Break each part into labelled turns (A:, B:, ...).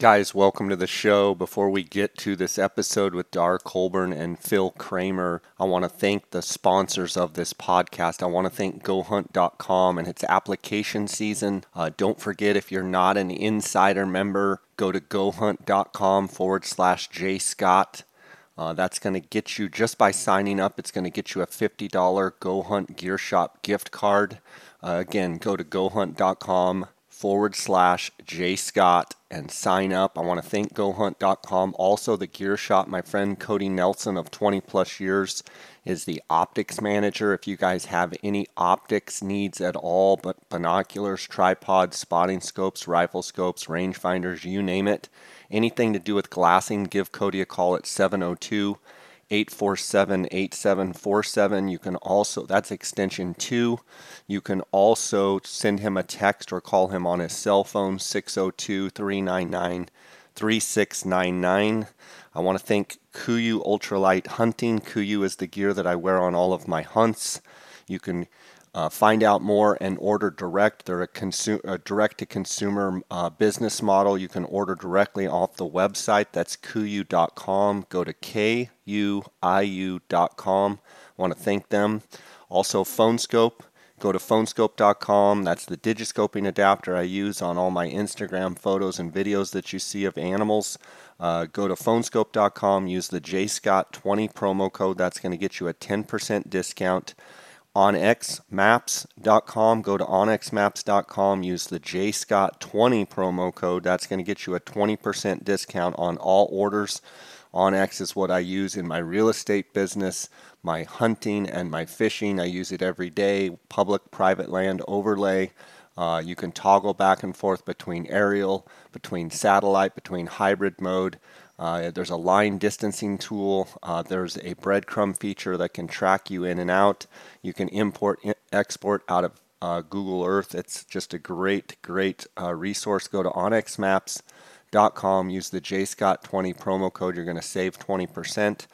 A: Guys, welcome to the show. Before we get to this episode with Dar Colburn and Phil Kramer, I want to thank the sponsors of this podcast. I want to thank GoHunt.com and its application season. Uh, don't forget, if you're not an insider member, go to GoHunt.com forward slash J Scott. Uh, that's going to get you, just by signing up, it's going to get you a $50 Go Hunt Gear Shop gift card. Uh, again, go to GoHunt.com forward slash J Scott and sign up. I want to thank GoHunt.com. Also, the gear shop, my friend Cody Nelson of 20 plus years is the optics manager. If you guys have any optics needs at all, but binoculars, tripods, spotting scopes, rifle scopes, rangefinders, you name it, anything to do with glassing, give Cody a call at 702- 847 8747. You can also, that's extension 2. You can also send him a text or call him on his cell phone 602 399 3699. I want to thank KUIU Ultralight Hunting. KUIU is the gear that I wear on all of my hunts. You can uh, find out more and order direct. They're a, consu- a direct to consumer uh, business model. You can order directly off the website. That's kuiu.com. Go to kuiu.com. Want to thank them. Also, Phone Skope. Go to phoneskope.com. That's the digiscoping adapter I use on all my Instagram photos and videos that you see of animals. Uh, go to phoneskope.com. Use the JScott20 promo code. That's going to get you a 10% discount onxmaps.com. Go to onxmaps.com, use the JScott20 promo code. That's going to get you a 20% discount on all orders. OnX is what I use in my real estate business, my hunting, and my fishing. I use it every day, public, private land overlay. Uh, you can toggle back and forth between aerial, between satellite, between hybrid mode. Uh, there's a line distancing tool. Uh, there's a breadcrumb feature that can track you in and out. You can import, export out of uh, Google Earth. It's just a great, great uh, resource. Go to onxmaps.com. Use the JScott20 promo code. You're going to save 20%.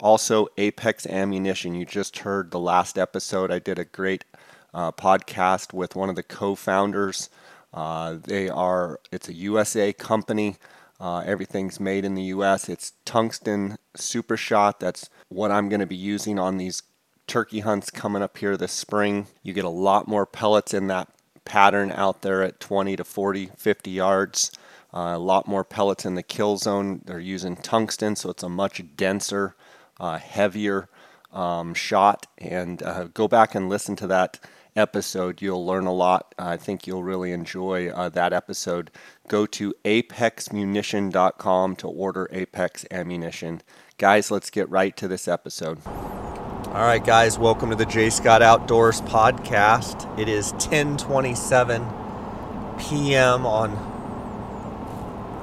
A: Also, Apex Ammunition. You just heard the last episode. I did a great uh, podcast with one of the co-founders. Uh, they are. It's a USA company. Uh, everything's made in the US. It's tungsten super shot. That's what I'm going to be using on these turkey hunts coming up here this spring. You get a lot more pellets in that pattern out there at 20 to 40, 50 yards. Uh, a lot more pellets in the kill zone. They're using tungsten, so it's a much denser, uh, heavier um, shot. And uh, go back and listen to that episode. You'll learn a lot. I think you'll really enjoy uh, that episode. Go to apexammunition.com to order Apex ammunition. Guys, let's get right to this episode. All right, guys, welcome to the J Scott Outdoors podcast. It is 10:27 p.m. on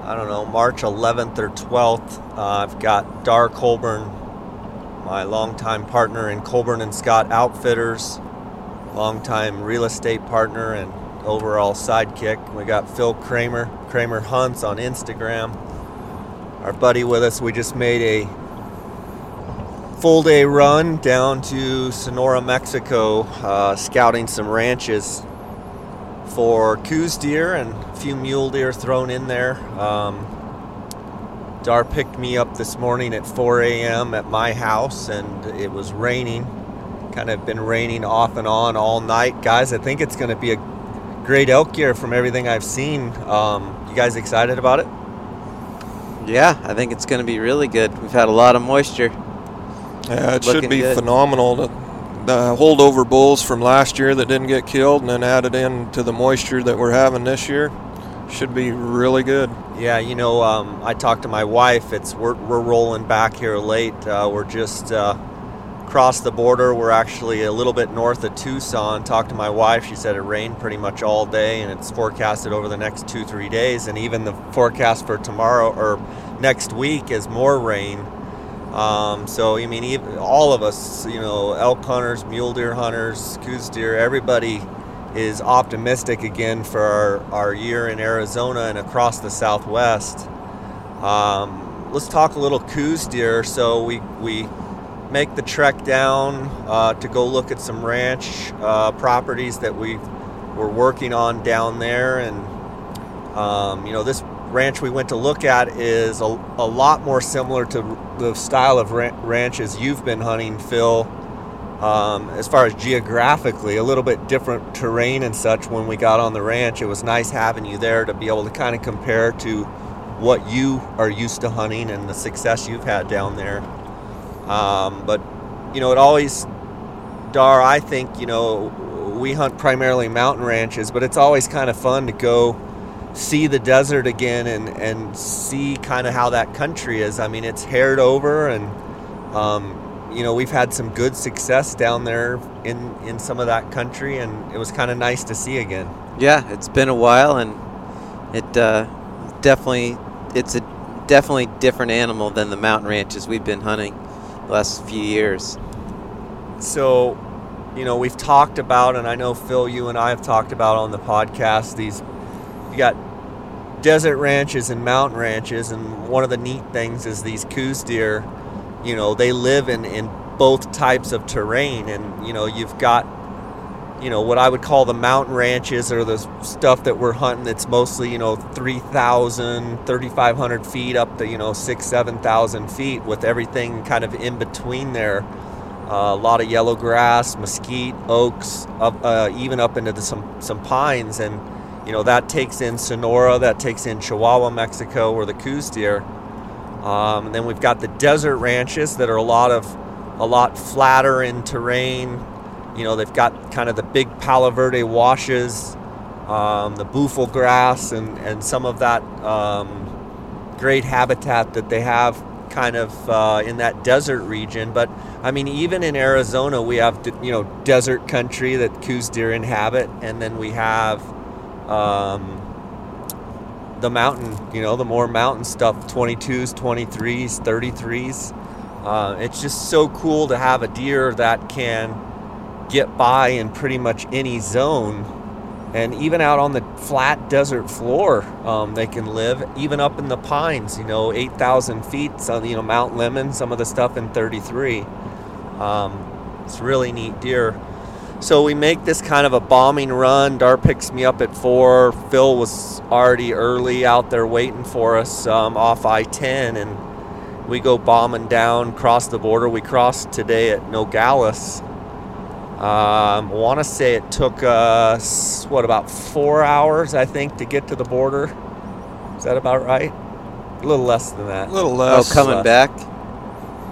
A: I don't know March 11th or 12th. Uh, I've got Dar Colburn, my longtime partner in Colburn and Scott Outfitters, longtime real estate partner and overall sidekick. We got Phil Kramer, Kramer Hunts on Instagram. Our buddy with us, we just made a full day run down to Sonora, Mexico, uh, scouting some ranches for Coues deer and a few mule deer thrown in there. Um, Dar picked me up this morning at 4 a.m. at my house, and it was raining kind of been raining off and on all night. Guys, I think it's going to be a great elk year from everything I've seen. Um, you guys excited about it?
B: Yeah, I think it's going to be really good. We've had a lot of moisture.
C: Yeah, it should be good. phenomenal. To, the holdover bulls from last year that didn't get killed and then added in to the moisture that we're having this year should be really good.
A: Yeah, you know, um, I talked to my wife. It's we're, we're rolling back here late. Uh, we're just uh, crossed the border. We're actually a little bit north of Tucson. Talked to my wife. She said it rained pretty much all day, and it's forecasted over the next two, three days. And even the forecast for tomorrow or next week is more rain. Um, so I mean, even, all of us, you know, elk hunters, mule deer hunters, Coues deer, everybody is optimistic again for our, our year in Arizona and across the Southwest. Um, let's talk a little coos deer. So we we make the trek down uh, to go look at some ranch uh, properties that we were working on down there. And, um, you know, this
D: ranch we went to look at is a, a lot more similar to the style of ranches you've been hunting, Phil. Um, as far as geographically, a little bit different terrain and such. When we got on the ranch, it was nice having you there to be able to kind of compare to what you are used to hunting and the success you've had down there. Um, but you know, it always, Dar, I think you know, we hunt primarily mountain ranches, but it's always kind of fun to go see the desert again and, and see kind of how that country is. I mean, it's haired over, and um, you know we've had some good success down there in in some of that country, and it was kind of nice to see again.
B: Yeah, it's been a while, and it uh, definitely it's a definitely different animal than the mountain ranches we've been hunting last few years.
D: So, you know, we've talked about, and I know Phil, you and I have talked about on the podcast these. You got desert ranches and mountain ranches, and one of the neat things is these Coues deer. You know, they live in in both types of terrain, and you know, you've got you know what I would call the mountain ranches or the stuff that we're hunting that's mostly you know 3,000, 3,500 feet up to you know six, seven thousand feet with everything kind of in between there. Uh, a lot of yellow grass, mesquite, oaks, up, uh, even up into the, some some pines, and you know that takes in Sonora, that takes in Chihuahua, Mexico, or the Coues deer. Um, then we've got the desert ranches that are a lot of a lot flatter in terrain. You know, they've got kind of the big Palo Verde washes, um, the buffel grass, and and some of that um, great habitat that they have kind of uh, in that desert region. But I mean, even in Arizona, we have you know desert country that Coues deer inhabit, and then we have um, the mountain. You know, the more mountain stuff, 22s, 23s, 33s. Uh, it's just so cool to have a deer that can get by in pretty much any zone. And even out on the flat desert floor um, they can live even up in the pines you know 8000 feet so you know mount lemmon some of the stuff in 33 um, it's really neat deer. So we make this kind of a bombing run. Dar picks me up at four. Phil was already early out there waiting for us um, off i-10 and we go bombing down cross the border. We crossed today at nogales um, I want to say it took us, what, about four hours, I think, to get to the border. Is that about right? A little less than that.
C: A little less.
B: Oh, coming
C: less.
B: back?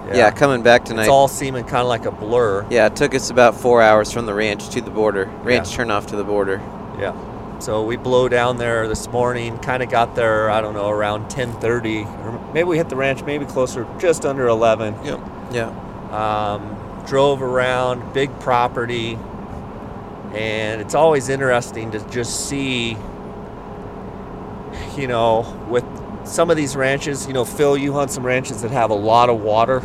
B: Yeah. yeah. coming back tonight.
D: It's all seeming kind of like a blur.
B: Yeah, it took us about four hours from the ranch to the border. Ranch yeah. turnoff to the border.
D: Yeah. So we blow down there this morning. Kind of got there, I don't know, around 10:30, or maybe we hit the ranch maybe closer, just under 11.
C: Yep.
B: Yeah.
D: Um, drove around, big property, and it's always interesting to just see, you know, with some of these ranches, you know, Phil, you hunt some ranches that have a lot of water,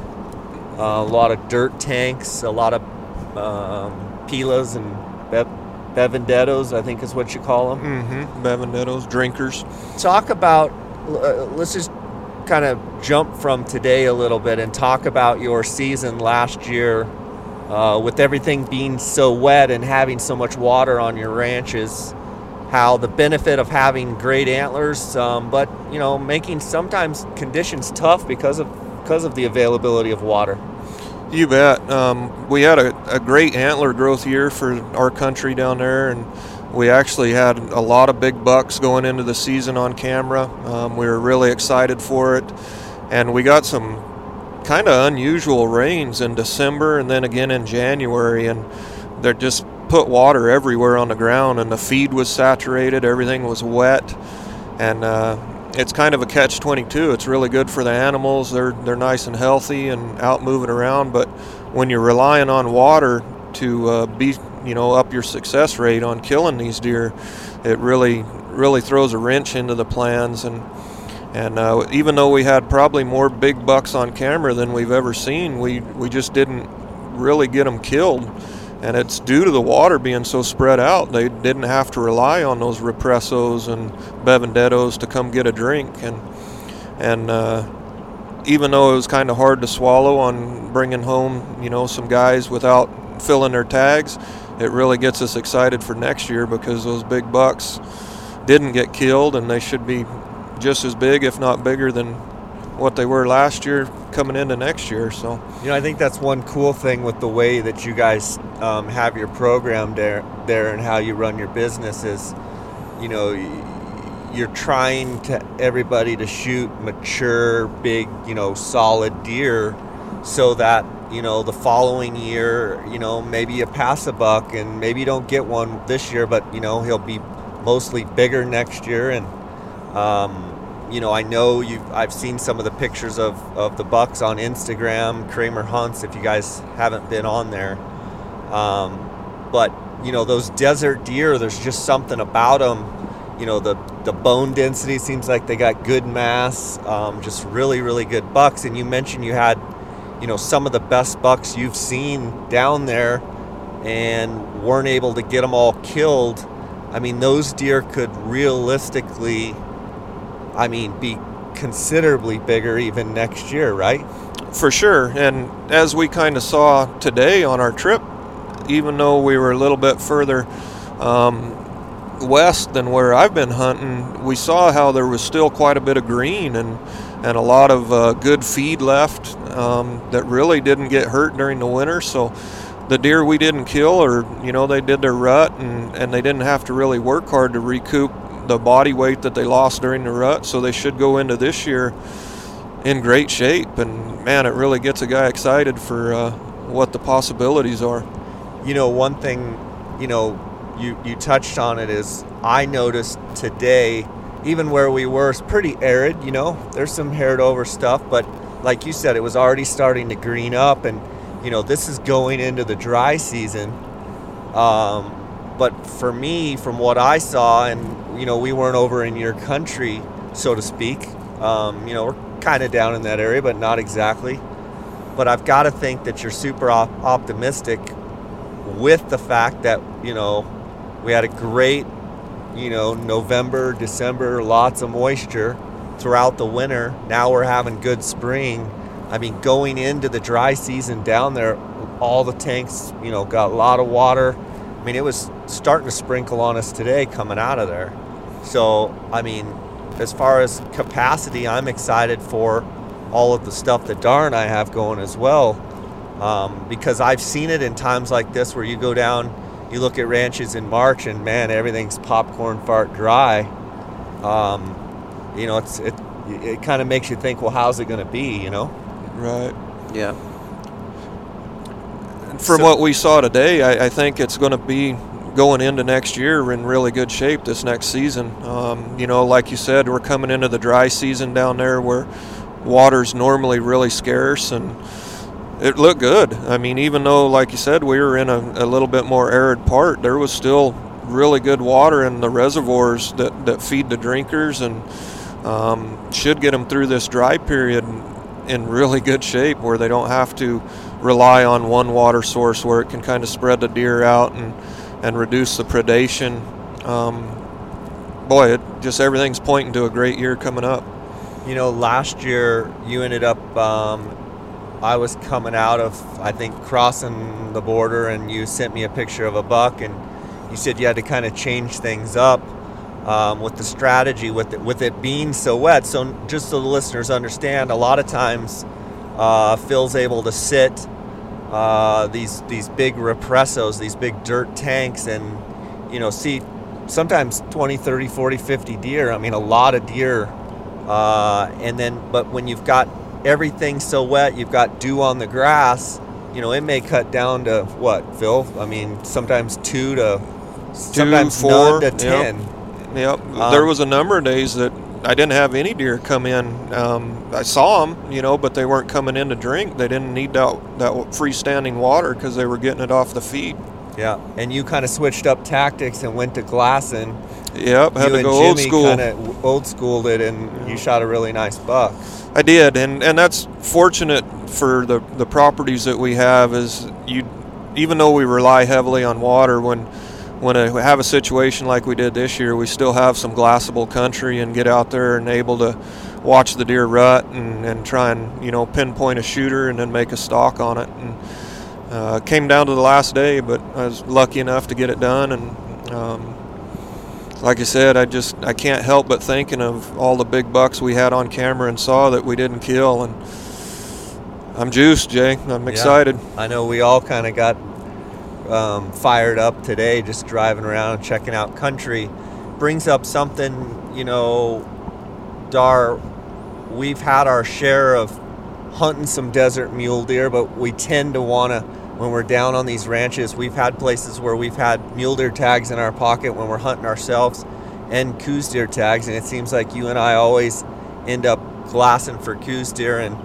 D: uh, a lot of dirt tanks, a lot of um, pilas and be- bevendettos, I think is what you call them.
C: Mm-hmm. Bevendettos, drinkers.
D: Talk about, uh, let's just kind of jump from today a little bit and talk about your season last year uh, with everything being so wet and having so much water on your ranches how the benefit of having great antlers um, but you know making sometimes conditions tough because of because of the availability of water.
C: You bet. Um, we had a, a great antler growth year for our country down there and we actually had a lot of big bucks going into the season on camera. Um, we were really excited for it. And we got some kind of unusual rains in December and then again in January. And they just put water everywhere on the ground, and the feed was saturated, everything was wet. And uh, it's kind of a catch 22. It's really good for the animals. They're, they're nice and healthy and out moving around. But when you're relying on water to uh, be you know up your success rate on killing these deer, it really really throws a wrench into the plans and. And uh, even though we had probably more big bucks on camera than we've ever seen, we, we just didn't really get them killed. And it's due to the water being so spread out. They didn't have to rely on those repressos and bevendettos to come get a drink. And and uh, even though it was kind of hard to swallow on bringing home, you know, some guys without filling their tags, it really gets us excited for next year because those big bucks didn't get killed and they should be just as big, if not bigger, than what they were last year coming into next year. So,
D: you know, I think that's one cool thing with the way that you guys um, have your program there, there, and how you run your business is, you know, you're trying to everybody to shoot mature, big, you know, solid deer, so that you know the following year, you know, maybe you pass a buck and maybe you don't get one this year, but you know he'll be mostly bigger next year and. Um, you know, I know you've, I've seen some of the pictures of, of the bucks on Instagram, Kramer Hunts, if you guys haven't been on there. Um, but, you know, those desert deer, there's just something about them. You know, the, the bone density seems like they got good mass, um, just really, really good bucks. And you mentioned you had, you know, some of the best bucks you've seen down there and weren't able to get them all killed. I mean, those deer could realistically I mean, be considerably bigger even next year, right?
C: For sure. And as we kind of saw today on our trip, even though we were a little bit further um, west than where I've been hunting, we saw how there was still quite a bit of green and and a lot of uh, good feed left um, that really didn't get hurt during the winter. So the deer we didn't kill, or you know, they did their rut and and they didn't have to really work hard to recoup the body weight that they lost during the rut, so they should go into this year in great shape. And man, it really gets a guy excited for uh, what the possibilities are.
D: You know, one thing, you know, you you touched on it is I noticed today, even where we were, it's pretty arid. You know, there's some haired over stuff, but like you said, it was already starting to green up, and you know, this is going into the dry season. Um, but for me, from what I saw, and you know, we weren't over in your country, so to speak. Um, you know, we're kind of down in that area, but not exactly. But I've got to think that you're super op- optimistic with the fact that you know we had a great, you know, November, December, lots of moisture throughout the winter. Now we're having good spring. I mean, going into the dry season down there, all the tanks, you know, got a lot of water. I mean, it was starting to sprinkle on us today coming out of there. So, I mean, as far as capacity, I'm excited for all of the stuff that Dar and I have going as well. Um, because I've seen it in times like this where you go down, you look at ranches in March, and man, everything's popcorn fart dry. Um, you know, it's it it kind of makes you think, well, how's it going to be? You know?
C: Right.
B: Yeah.
C: From
D: So-
C: what we saw today, I, I think it's going to be going into next year in really good shape this next season. Um, you know, like you said, we're coming into the dry season down there where water's normally really scarce and it looked good. I mean, even though, like you said, we were in a, a little bit more arid part, there was still really good water in the reservoirs that, that feed the drinkers and um, should get them through this dry period in really good shape where they don't have to rely on one water source where it can kind of spread the deer out and, and reduce the predation. Um, boy, it just everything's pointing to a great year coming up.
D: You know, last year you ended up. Um, I was coming out of, I think, crossing the border, and you sent me a picture of a buck, and you said you had to kind of change things up um, with the strategy, with it, with it being so wet. So, just so the listeners understand, a lot of times uh, Phil's able to sit uh, these these big repressos, these big dirt tanks, and you know, see sometimes 20, 30, 40, 50 deer. I mean, a lot of deer. Uh, and then, but when you've got everything so wet, you've got dew on the grass. You know, it may cut down to what, Phil? I mean, sometimes two to sometimes
C: four,
D: to
C: yep.
D: ten.
C: Yep.
D: Um,
C: there was a number of days that I didn't have any deer come in. Um, I saw them, you know, but they weren't coming in to drink. They didn't need that that freestanding water because they were getting it off the feed.
D: Yeah, and you kind of switched up tactics and went to glassing.
C: Yep, had
D: you
C: to
D: and
C: go
D: Jimmy
C: old school.
D: kind of old schooled it, and you shot a really nice buck.
C: I did, and and that's fortunate for the the properties that we have. Is you, even though we rely heavily on water, when when I have a situation like we did this year, we still have some glassable country and get out there and able to watch the deer rut and, and try and you know pinpoint a shooter and then make a stalk on it. And uh, came down to the last day, but I was lucky enough to get it done and. Um, like I said, I just I can't help but thinking of all the big bucks we had on camera and saw that we didn't kill, and I'm juiced, Jay. I'm excited.
D: I know we all kind of got um, fired up today, just driving around checking out country. Brings up something, you know, Dar. We've had our share of hunting some desert mule deer, but we tend to want to when we're down on these ranches. We've had places where we've had mule deer tags in our pocket when we're hunting ourselves and Coues deer tags, and it seems like you and I always end up glassing for Coues deer and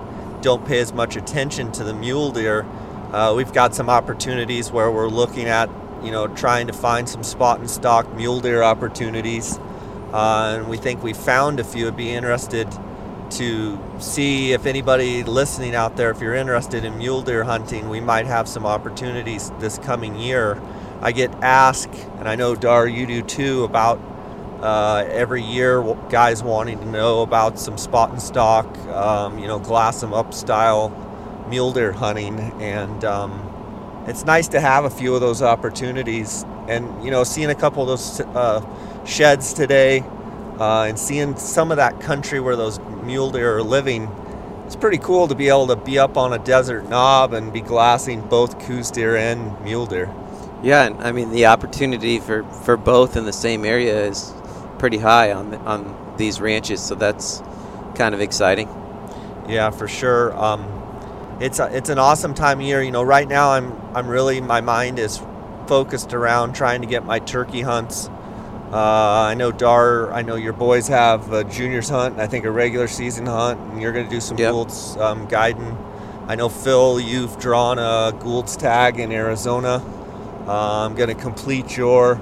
D: don't pay as much attention to the mule deer. Uh, we've got some opportunities where we're looking at, you know, trying to find some spot and stalk mule deer opportunities, uh, and we think we found a few. Would be interested to see if anybody listening out there, if you're interested in mule deer hunting, we might have some opportunities this coming year. I get asked, and I know Dar, you do too, about uh, every year guys wanting to know about some spot and stalk, um, you know, glass them up style mule deer hunting, and um, it's nice to have a few of those opportunities. And you know, seeing a couple of those uh, sheds today, uh, and seeing some of that country where those mule deer are living, it's pretty cool to be able to be up on a desert knob and be glassing both Coues deer and mule deer.
B: Yeah, and I mean the opportunity for, for both in the same area is pretty high on the, on these ranches, so that's kind of exciting.
D: Yeah, for sure. Um, it's a, it's an awesome time of year. You know, right now I'm I'm really my mind is focused around trying to get my turkey hunts uh, I know Dar. I know your boys have a juniors hunt, I think a regular season hunt, and you're going to do some yep. Gould's um, guiding. I know Phil, you've drawn a Gould's tag in Arizona. Uh, I'm going to complete your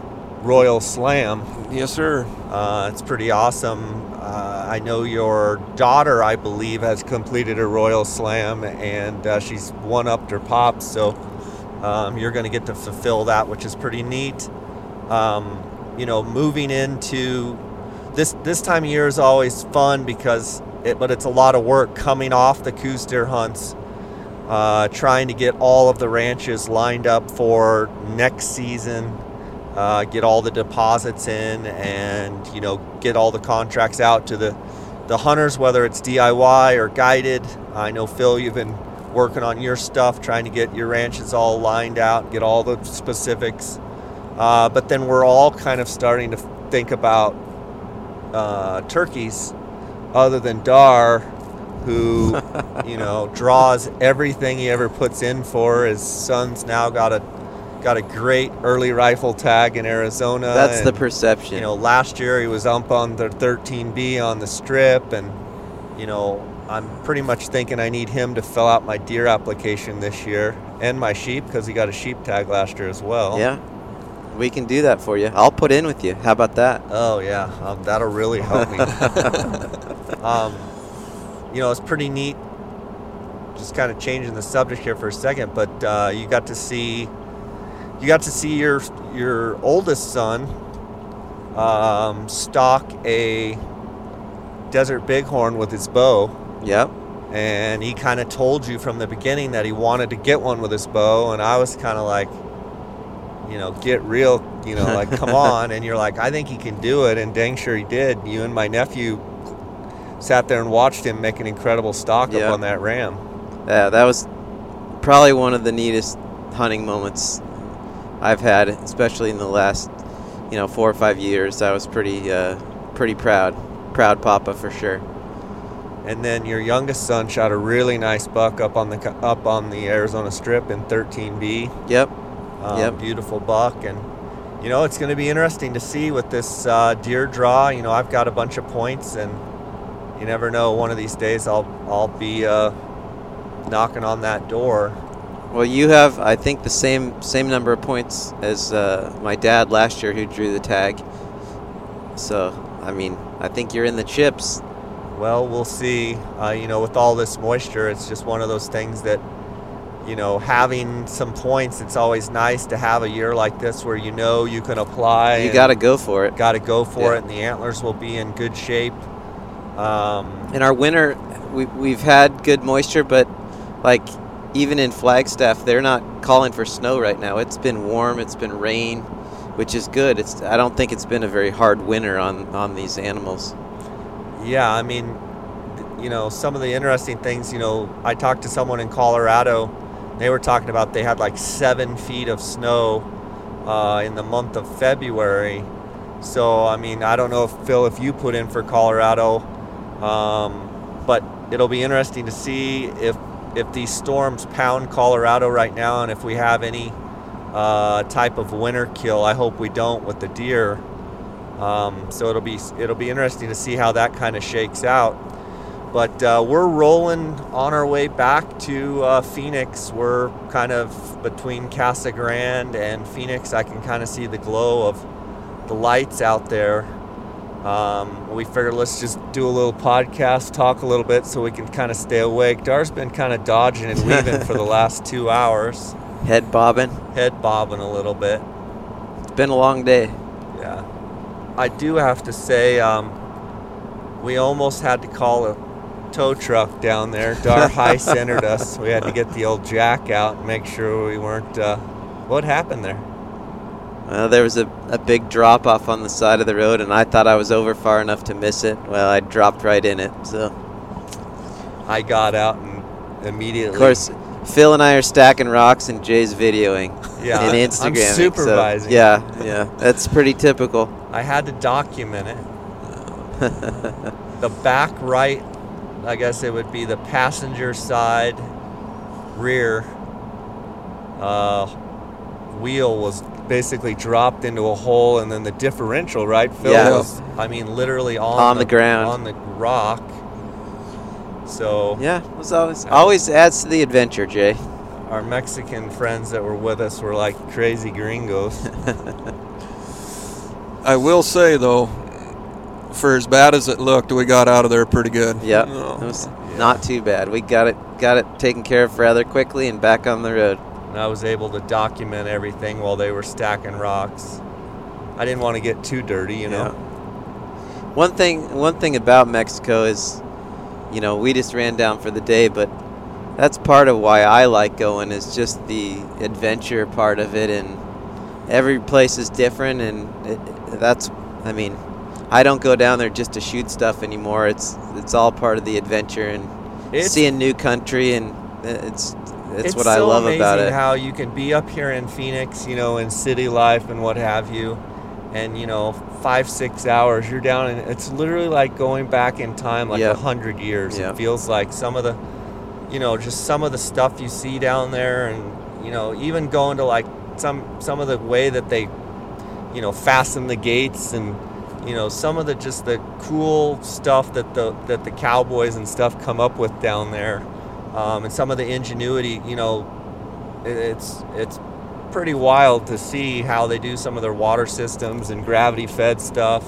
D: Royal Slam.
C: Yes, sir.
D: Uh, it's pretty awesome. Uh, I know your daughter, I believe, has completed a Royal Slam, and uh, she's one upped her pops. So um, you're going to get to fulfill that, which is pretty neat. Um, you know, moving into this this time of year is always fun because it, but it's a lot of work coming off the Coues deer hunts, uh, trying to get all of the ranches lined up for next season, uh, get all the deposits in, and you know, get all the contracts out to the the hunters, whether it's DIY or guided. I know Phil, you've been working on your stuff, trying to get your ranches all lined out, get all the specifics. Uh, but then we're all kind of starting to think about uh, turkeys other than Dar, who, you know, draws everything he ever puts in for. His son's now got a got a great early rifle tag in Arizona.
B: That's and, the perception.
D: You know, last year he was up on the 13B on the strip, and you know, I'm pretty much thinking I need him to fill out my deer application this year and my sheep because he got a sheep tag last year as well.
B: Yeah. We can do that for you. I'll put in with you. How about that?
D: Oh yeah, um, that'll really help me. um, you know, it's pretty neat. Just kind of changing the subject here for a second, but uh, you got to see, you got to see your your oldest son um, stalk a desert bighorn with his bow.
B: Yep.
D: And he kind of told you from the beginning that he wanted to get one with his bow, and I was kind of like, you know, get real, you know, like come on. And you're like, I think he can do it. And dang sure he did. You and my nephew sat there and watched him make an incredible stalk up on that ram.
B: Yeah, that was probably one of the neatest hunting moments I've had, especially in the last, you know, four or five years. I was pretty, uh, pretty proud, proud papa for sure.
D: And then your youngest son shot a really nice buck up on the up on the Arizona Strip in 13B.
B: Yep.
D: Um, yep. Beautiful buck. And, you know, it's going to be interesting to see with this uh, deer draw. You know, I've got a bunch of points, and you never know. One of these days, I'll I'll be uh, knocking on that door.
B: Well, you have, I think, the same same number of points as uh, my dad last year, who drew the tag. So, I mean, I think you're in the chips.
D: Well, we'll see. Uh, you know, with all this moisture, it's just one of those things that you know, having some points, it's always nice to have a year like this where you know you can apply.
B: You got to go for it.
D: Got to go for yeah. it, and the antlers will be in good shape. Um,
B: in our winter, we, we've had good moisture, but like even in Flagstaff, they're not calling for snow right now. It's been warm, it's been rain, which is good. It's I don't think it's been a very hard winter on on these animals.
D: Yeah, I mean, you know, some of the interesting things. You know, I talked to someone in Colorado. They were talking about they had like seven feet of snow uh, in the month of February. So I mean, I don't know if Phil, if you put in for Colorado, um, but it'll be interesting to see if if these storms pound Colorado right now, and if we have any uh, type of winter kill. I hope we don't with the deer. Um, so it'll be it'll be interesting to see how that kind of shakes out. But uh, we're rolling on our way back to uh, Phoenix. We're kind of between Casa Grande and Phoenix. I can kind of see the glow of the lights out there. Um, we figured let's just do a little podcast, talk a little bit, so we can kind of stay awake. Dar's been kind of dodging and weaving for the last two hours,
B: Head bobbing.
D: head bobbing a little bit.
B: It's been a long day.
D: Yeah. I do have to say, um, we almost had to call a tow truck down there. Dar high centered us. We had to get the old jack out and make sure we weren't. Uh, what happened there?
B: Well, there was a, a big drop off on the side of the road, and I thought I was over far enough to miss it. Well, I dropped right in it. So,
D: I got out and immediately.
B: of course, Phil and I are stacking rocks, and Jay's videoing
D: Yeah,
B: and
D: I'm
B: Instagramming. so, yeah, yeah, that's pretty typical.
D: I had to document it. the back right, I guess it would be the passenger side rear uh, wheel was basically dropped into a hole, and then the differential, right? Phil
B: Yeah.
D: was, I mean, literally on,
B: On the ground.
D: on the rock. So
B: Yeah, it was always always adds to the adventure, Jay.
D: our Mexican friends that were with us were like crazy gringos.
C: I will say though, for as bad as it looked, we got out of there pretty good.
B: Yep,
C: Oh.
B: it was not too bad. We got it got it taken care of rather quickly and back on the road.
D: and I was able to document everything while they were stacking rocks. I didn't want to get too dirty, you know.
B: One thing one thing about Mexico is, you know, we just ran down for the day, but that's part of why I like going is just the adventure part of it, and every place is different, and it, that's, I mean, I don't go down there just to shoot stuff anymore. It's it's all part of the adventure and
D: It's,
B: seeing new country, and uh, it's it's,
D: it's
B: what I
D: so
B: love
D: amazing
B: about it.
D: how you can be up here in Phoenix, you know, in city life and what have you, and you know, five six hours you're down, and it's literally like going back in time, like a
B: Yep.
D: hundred years.
B: Yep.
D: It feels like some of the, you know, just some of the stuff you see down there, and you know, even going to like some some of the way that they, you know, fasten the gates and. You know some of the just the cool stuff that the that the cowboys and stuff come up with down there, um, and some of the ingenuity. You know, it- it's it's pretty wild to see how they do some of their water systems and gravity fed stuff.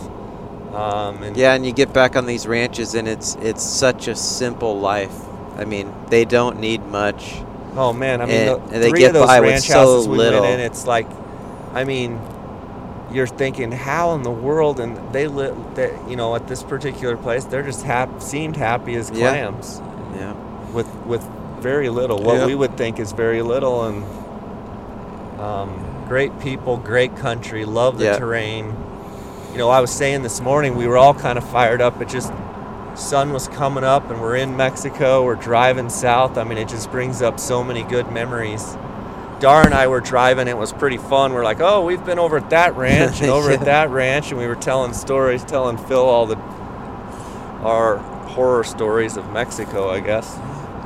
D: Um, and
B: Yeah, and you get back on these ranches, and it's it's such a simple life. I mean, they don't need much.
D: Oh man, I mean,
B: And-
D: the,
B: and they get by with
D: ranch
B: so little.
D: in, it's like, I mean, you're thinking how in the world, and they lit, that you know, at this particular place, they're just hap- seemed happy as clams
B: Yeah.
D: with with very little, what
C: Yep.
D: we would think is very little, and um, great people, great country, love the
B: Yeah.
D: terrain. You know, I was saying this morning, we were all kind of fired up. It just sun was coming up, and we're in Mexico. We're driving south. I mean, it just brings up so many good memories. Dar and I were driving. It was pretty fun. We're like, oh, we've been over at that ranch and over
B: Yeah.
D: at that ranch, and we were telling stories, telling Phil all the our horror stories of Mexico, I guess.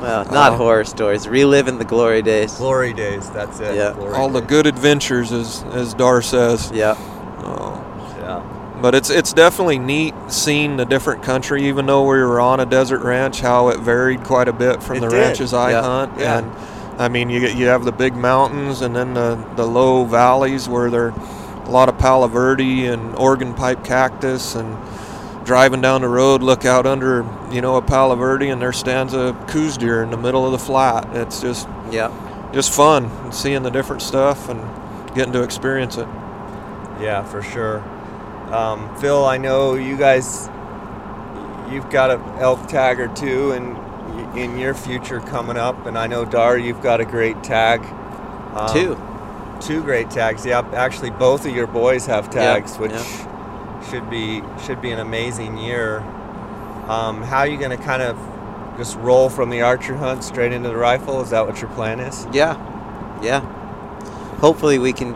B: Well, not
C: Oh.
B: horror stories. Reliving the glory days.
D: Glory days. That's it.
B: Yeah.
D: Glory
C: All the good adventures, as as Dar says.
B: Yeah.
C: Oh.
D: Yeah.
C: But it's it's definitely neat seeing the different country, even though we were on a desert ranch, how it varied quite a bit from
D: It
C: the
D: did.
C: ranches I
B: Yeah.
C: hunt.
D: Yeah.
C: And I mean, you get you have the big mountains and then the the low valleys where there are a lot of Palo Verde and organ pipe cactus and driving down the road, look out under you know a Palo Verde and there stands a Coues deer in the middle of the flat. It's just
B: Yeah.
C: just fun seeing the different stuff and getting to experience it.
D: Yeah, for sure. Um, Phil, I know you guys, you've got an elk tag or two in in your future coming up, and I know Dar, you've got a great tag. Um,
B: Two.
D: Two great tags. Yeah, actually, both of your boys have tags, which should be should be an amazing year. Um, how are you going to kind of just roll from the archery hunt straight into the rifle? Is that what your plan is?
B: Yeah, yeah. Hopefully, we can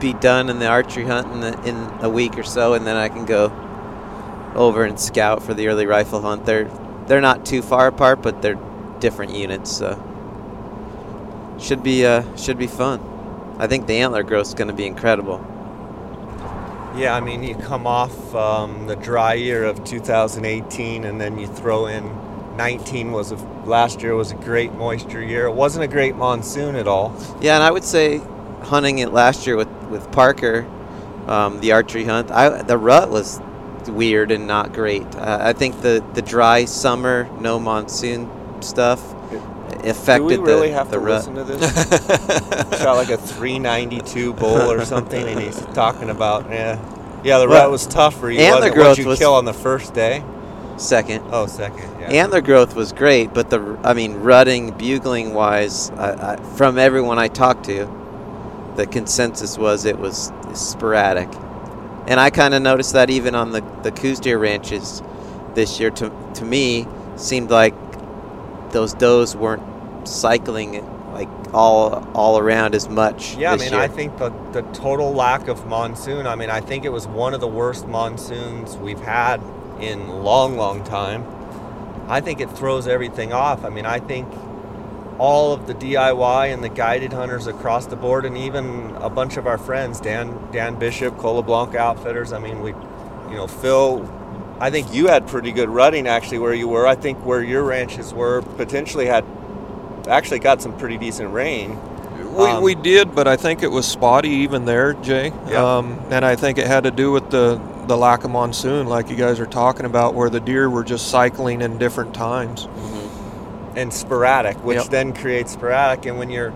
B: be done in the archery hunt in, the, in a week or so, and then I can go over and scout for the early rifle hunt. They're they're not too far apart, but they're different units, so should be uh, should be fun. I think the antler growth is going to be incredible.
D: Yeah, I mean, you come off um, the dry year of 2018, and then you throw in 19 was a, last year was a great moisture year. It wasn't a great monsoon at all.
B: Yeah, and I would say hunting it last year with with Parker, um, the archery hunt. I the rut was weird and not great. Uh, I think the the dry summer, no monsoon stuff affected
D: Do we really
B: the,
D: have
B: the
D: to
B: rut.
D: listen to this? Shot like a 392 bull or something, and he's talking about yeah, yeah. The
B: Well,
D: rut was tough for you.
B: antler
D: wasn't
B: growth
D: you
B: was-
D: kill on the first day?
B: Second.
D: Oh, second. Yeah.
B: Antler growth was great, but the I mean rutting, bugling wise, I, I, from everyone I talked to, the consensus was it was sporadic, and I kind of noticed that even on the the Coues deer ranches this year. To to me, seemed like those does weren't cycling like all all around as much.
D: Yeah, I mean, I think the, the total lack of monsoon, I mean, I think it was one of the worst monsoons we've had in long, long time. I think it throws everything off. I mean, I think all of the DIY and the guided hunters across the board, and even a bunch of our friends, Dan Dan Bishop, Cola Blanca Outfitters. I mean, we, you know, Phil. I think you had pretty good rutting actually where you were. I think where your ranches were potentially had actually got some pretty decent rain.
C: We,
D: Um,
C: we did, but I think it was spotty even there, Jay.
D: Yeah.
C: Um, and I think it had to do with the, the lack of monsoon, like you guys are talking about, where the deer were just cycling in different times.
D: And sporadic, which
C: Yep.
D: then creates sporadic. And when you're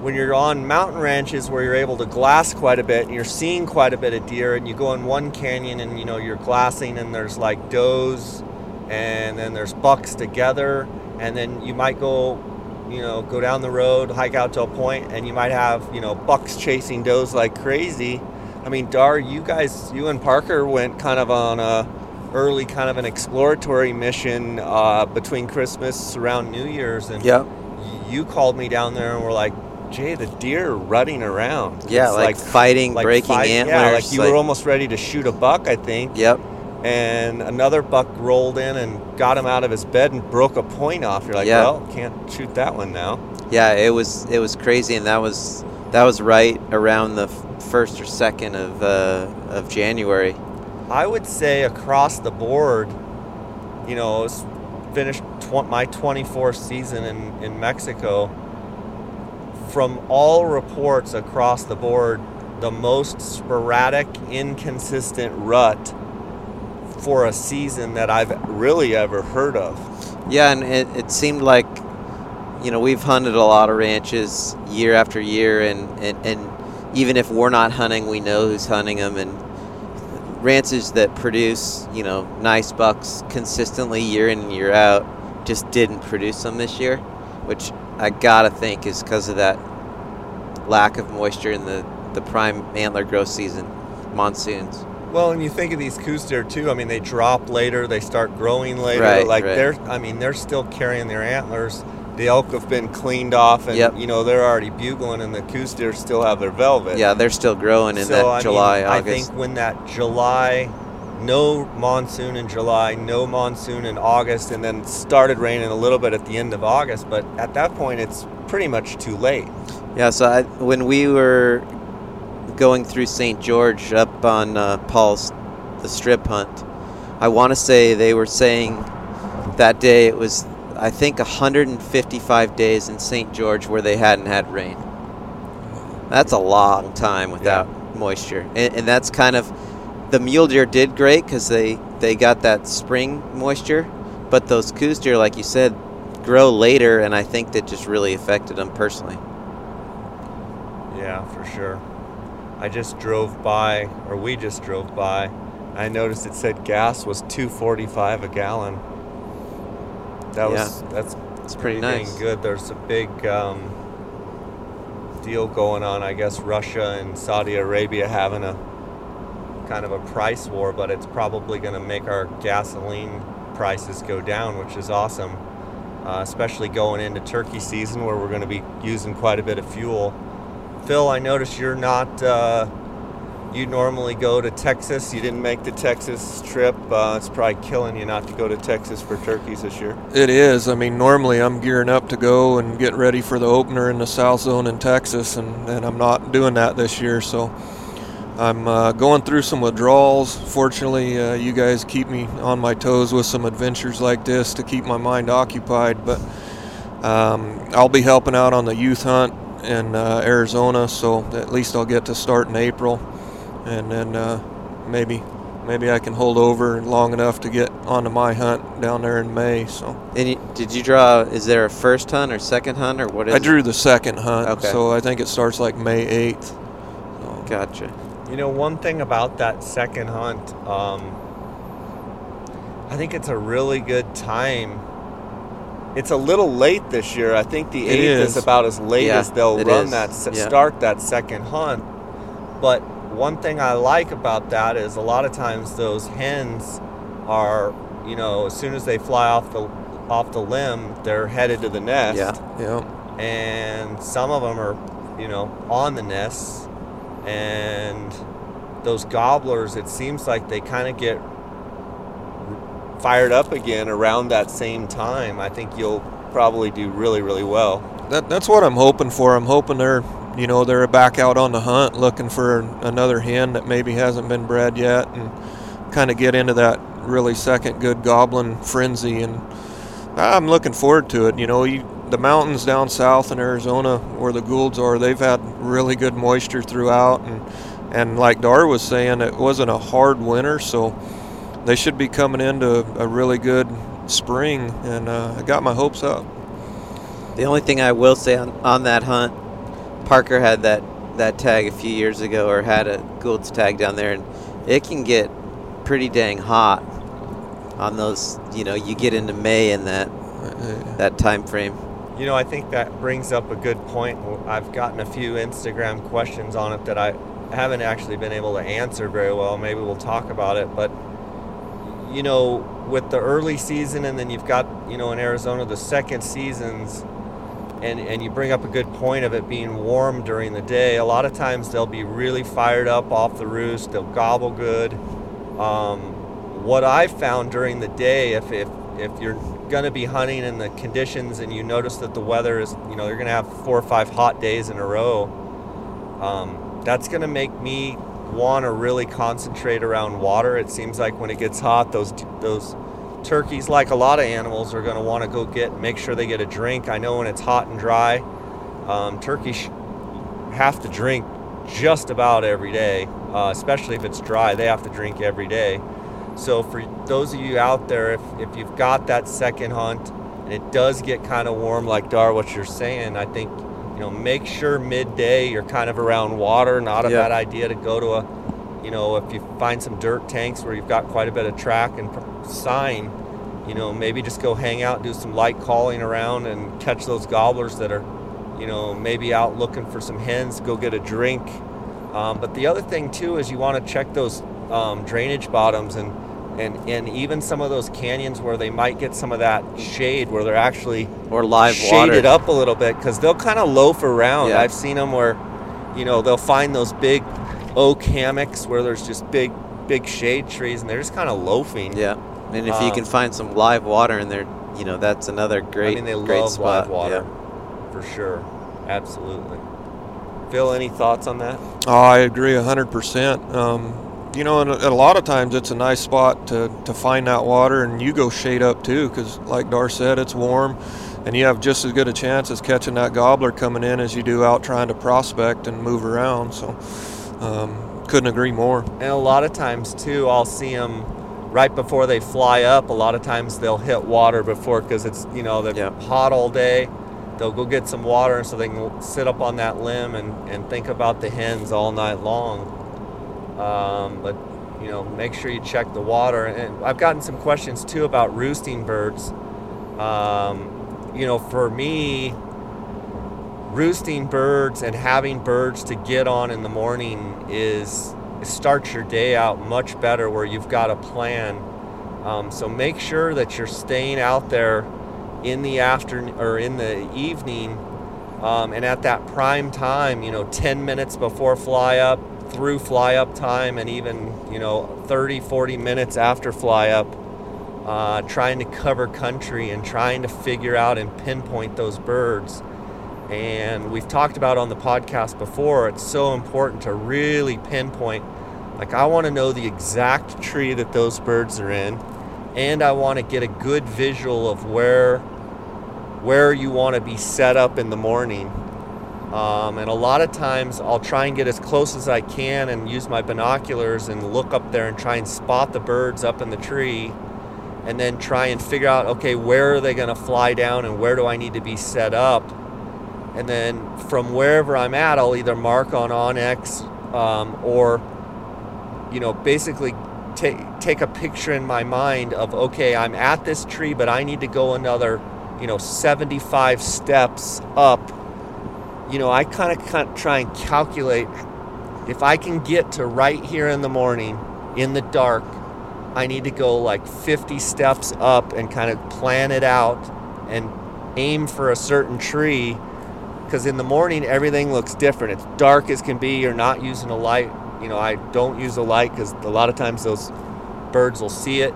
D: when you're on mountain ranches where you're able to glass quite a bit and you're seeing quite a bit of deer, and you go in one canyon and you know you're glassing and there's like does, and then there's bucks together, and then you might go, you know, go down the road, hike out to a point, and you might have you know bucks chasing does like crazy. I mean, Dar, you guys, you and Parker went kind of on a early kind of an exploratory mission uh, between Christmas around New Year's, and you called me down there and were like, "Jay, the deer are rutting around."
B: Yeah,
D: It's
B: like, fighting,
D: like
B: breaking
D: fight-
B: antlers.
D: Yeah, like you were almost ready to shoot a buck, I think.
B: Yep.
D: And another buck rolled in and got him out of his bed and broke a point off. You're like,
B: Yeah.
D: well, can't shoot that one now.
B: Yeah, it was it was crazy, and that was that was right around the first or second of uh, of January.
D: I would say across the board, you know, finished tw- my 24th season in, in Mexico. From all reports across the board, the most sporadic, inconsistent rut for a season that I've really ever heard of.
B: Yeah, and it, it seemed like, you know, we've hunted a lot of ranches year after year, and, and, and even if we're not hunting, we know who's hunting them. And ranches that produce, you know, nice bucks consistently year in and year out just didn't produce them this year, which I gotta think is because of that lack of moisture in the, the prime antler growth season, monsoons.
D: Well, and you think of these Coues deer too. I mean, they drop later, they start growing later.
B: Right,
D: like
B: right.
D: they're, I mean, they're still carrying their antlers. The elk have been cleaned off, and
B: Yep.
D: you know they're already bugling, and the Coues deer still have their velvet.
B: Yeah, they're still growing in
D: so,
B: that
D: I mean,
B: July,
D: I think when that July, no monsoon in July, no monsoon in August, and then started raining a little bit at the end of August. But at that point, it's pretty much too late.
B: Yeah, so I, when we were going through St. George up on uh, Paul's the strip hunt, I want to say they were saying that day it was I think 155 days in St. George where they hadn't had rain. That's a long time without moisture, and, and that's kind of the mule deer did great because they they got that spring moisture, but those Coues deer, like you said, grow later, and I think that just really affected them personally.
D: Yeah, for sure. I just drove by, or we just drove by. I noticed it said gas was 2.45 a gallon. That was that's
B: It's pretty
D: pretty
B: nice.
D: good. There's a big um, deal going on. I guess Russia and Saudi Arabia having a kind of a price war, but it's probably going to make our gasoline prices go down, which is awesome, uh, especially going into turkey season where we're going to be using quite a bit of fuel. Phil, I noticed you're not. Uh, you normally go to Texas. You didn't make the Texas trip. Uh, it's probably killing you not to go to Texas for turkeys this year.
C: It is. I mean, normally I'm gearing up to go and get ready for the opener in the South Zone in Texas, and, and I'm not doing that this year. So I'm uh, going through some withdrawals. Fortunately, uh, you guys keep me on my toes with some adventures like this to keep my mind occupied. But um, I'll be helping out on the youth hunt in uh, Arizona, so at least I'll get to start in April and then uh, maybe maybe I can hold over long enough to get onto my hunt down there in May. So.
B: And you, did you draw? Is there a first hunt or second hunt or what is?
C: I drew the second hunt.
B: Okay.
C: So I think it starts like May eighth.
B: So. Gotcha.
D: You know, one thing about that second hunt, um, I think it's a really good time. It's a little late this year. I think the eighth is. is. about as late
B: yeah,
D: as they'll run
B: is.
D: that
B: yeah.
D: start that second hunt. But one thing I like about that is a lot of times those hens are, you know, as soon as they fly off the off the limb, they're headed to the nest.
B: Yeah.
C: Yeah.
D: And some of them are, you know, on the nests, and those gobblers. It seems like they kind of get fired up again around that same time. I think you'll probably do really, really well.
C: That, that's what I'm hoping for. I'm hoping they're you know they're back out on the hunt looking for another hen that maybe hasn't been bred yet and kind of get into that really second good goblin frenzy. And I'm looking forward to it. You know you, the mountains down south in Arizona where the Goulds are they've had really good moisture throughout. And and like Dar was saying it wasn't a hard winter so they should be coming into a really good spring. And uh, I got my hopes up.
B: The only thing I will say on, on that hunt Parker had that that tag a few years ago, or had a Gould's tag down there, and it can get pretty dang hot on those. You know, you get into May in that that time frame.
D: You know, I think that brings up a good point. I've gotten a few Instagram questions on it that I haven't actually been able to answer very well. Maybe we'll talk about it, but you know, with the early season, and then you've got you know in Arizona the second seasons and, and you bring up a good point of it being warm during the day. A lot of times they'll be really fired up off the roost. They'll gobble good. Um, what I've found during the day, if, if, if you're going to be hunting in the conditions and you notice that the weather is, you know, you're going to have four or five hot days in a row, um, that's going to make me want to really concentrate around water. It seems like when it gets hot, those those turkeys, like a lot of animals, are going to want to go get make sure they get a drink. I know when it's hot and dry, um, turkeys have to drink just about every day, uh, especially if it's dry. They have to drink every day. So for those of you out there, if, if you've got that second hunt and it does get kind of warm, like Dar, what you're saying, I think you know make sure midday you're kind of around water. Not a
B: Yep.
D: bad idea to go to a you know, if you find some dirt tanks where you've got quite a bit of track and pr- sign, you know, maybe just go hang out, do some light calling around, and catch those gobblers that are, you know, maybe out looking for some hens. Go get a drink. Um, but the other thing too is you want to check those um, drainage bottoms and and and even some of those canyons where they might get some of that shade where they're actually
B: Or live
D: shaded
B: water.
D: up a little bit because they'll kind of loaf around.
B: Yeah.
D: I've seen them where, you know, they'll find those big oak hammocks where there's just big, big shade trees and they're just kind of loafing.
B: Yeah, and if you
D: Um,
B: can find some live water in there, you know that's another great,
D: I mean, they
B: great
D: love
B: spot.
D: live water for sure. Absolutely. Phil, any thoughts on that?
C: Oh, I agree 100%. Um, you know, and a, a lot of times it's a nice spot to, to find that water, and you go shade up too, because like Dar said, it's warm, and you have just as good a chance as catching that gobbler coming in as you do out trying to prospect and move around. So, um, couldn't agree more.
D: And a lot of times too, I'll see them right before they fly up. A lot of times they'll hit water before because it's you know they're
B: Yeah.
D: hot all day. They'll go get some water so they can sit up on that limb and, and think about the hens all night long. Um, but you know, make sure you check the water. And I've gotten some questions too about roosting birds. Um, you know, for me, roosting birds and having birds to get on in the morning is starts your day out much better where you've got a plan. Um, so make sure that you're staying out there in the afternoon or in the evening um, and at that prime time, you know, 10 minutes before fly up, through fly up time, and even, you know, 30, 40 minutes after fly up, uh, trying to cover country and trying to figure out and pinpoint those birds. And we've talked about on the podcast before, it's so important to really pinpoint. Like, I want to know the exact tree that those birds are in, and I want to get a good visual of where where you want to be set up in the morning. Um, and a lot of times I'll try and get as close as I can and use my binoculars and look up there and try and spot the birds up in the tree and then try and figure out okay, where are they going to fly down and where do I need to be set up? And then from wherever I'm at, I'll either mark on onX um, or, you know, basically take, take a picture in my mind of okay, I'm at this tree, but I need to go another you know 75 steps up. You know i kind of try and calculate if i can get to right here in the morning in the dark i need to go like 50 steps up and kind of plan it out and aim for a certain tree because in the morning everything looks different. It's dark as can be. You're not using a light. You know i don't use a light because a lot of times those birds will see it.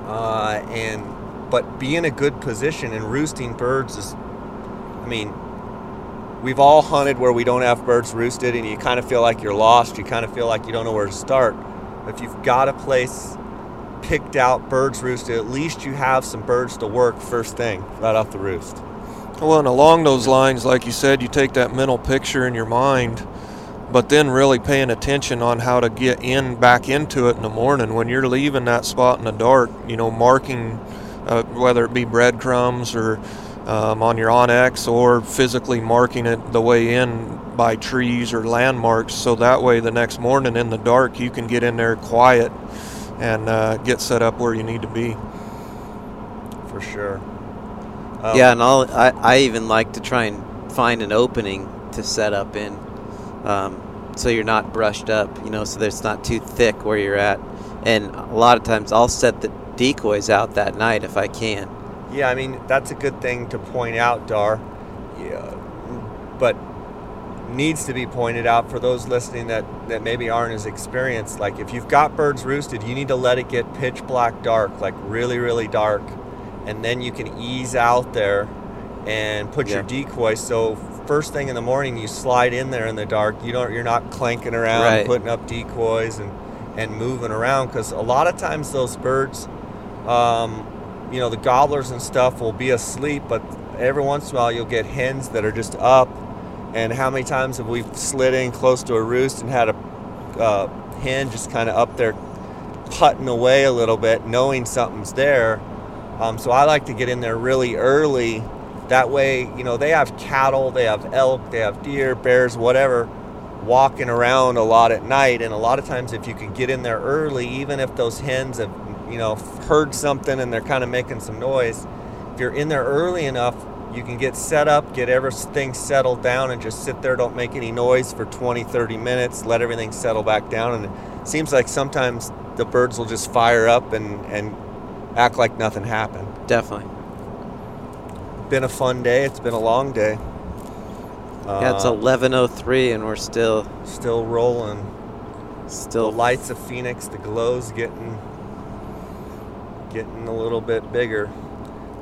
D: Uh, and but be in a good position and roosting birds is i mean we've all hunted where we don't have birds roosted and you kind of feel like you're lost. You kind of feel like you don't know where to start. If you've got a place picked out birds roosted at least you have some birds to work first thing right off the roost
C: well and along those lines like you said you take that mental picture in your mind but then really paying attention on how to get in back into it in the morning when you're leaving that spot in the dark you know marking uh, whether it be breadcrumbs or um, on your onX or physically marking it the way in by trees or landmarks so that way the next morning in the dark you can get in there quiet and uh, get set up where you need to be.
D: For sure.
B: Um, yeah, and I'll, I, I even like to try and find an opening to set up in um, so you're not brushed up, you know, so that it's not too thick where you're at. And a lot of times I'll set the decoys out that night if I can.
D: Yeah, I mean that's a good thing to point out, Dar. Yeah, but needs to be pointed out for those listening that that maybe aren't as experienced. Like if you've got birds roosted, you need to let it get pitch black dark, like really really dark, and then you can ease out there and put yeah. your decoy. So first thing in the morning, you slide in there in the dark. You don't. You're not clanking around right. putting up decoys and and moving around because a lot of times those birds um, you know, the gobblers and stuff will be asleep, but every once in a while you'll get hens that are just up. And how many times have we slid in close to a roost and had a uh, hen just kind of up there putting away a little bit, knowing something's there? Um, so I like to get in there really early. That way, you know, they have cattle, they have elk, they have deer, bears, whatever, walking around a lot at night. And a lot of times, if you can get in there early, even if those hens have you know, heard something and they're kind of making some noise, if you're in there early enough, you can get set up, get everything settled down, and just sit there, don't make any noise for 20, 30 minutes, let everything settle back down. And it seems like sometimes the birds will just fire up and, and act like nothing happened.
B: Definitely.
D: Been a fun day. It's been a long day.
B: Yeah, it's 11:03 and we're still
D: still rolling.
B: Still
D: the lights of Phoenix, the glow's getting getting a little bit bigger.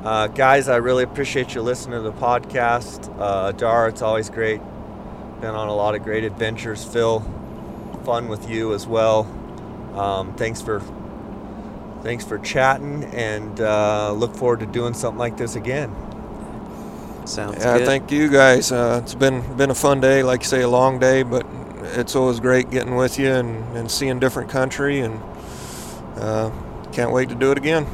D: Uh, guys, I really appreciate you listening to the podcast. Uh, Dar, it's always great. Been on a lot of great adventures. Phil, fun with you as well. Um, thanks for thanks for chatting, and uh, look forward to doing something like this again.
B: Sounds good.
C: yeah,
B: good.
C: thank you guys. Uh, it's been been a fun day, like you say, a long day, but it's always great getting with you and, and seeing different country and uh, can't wait to do it again.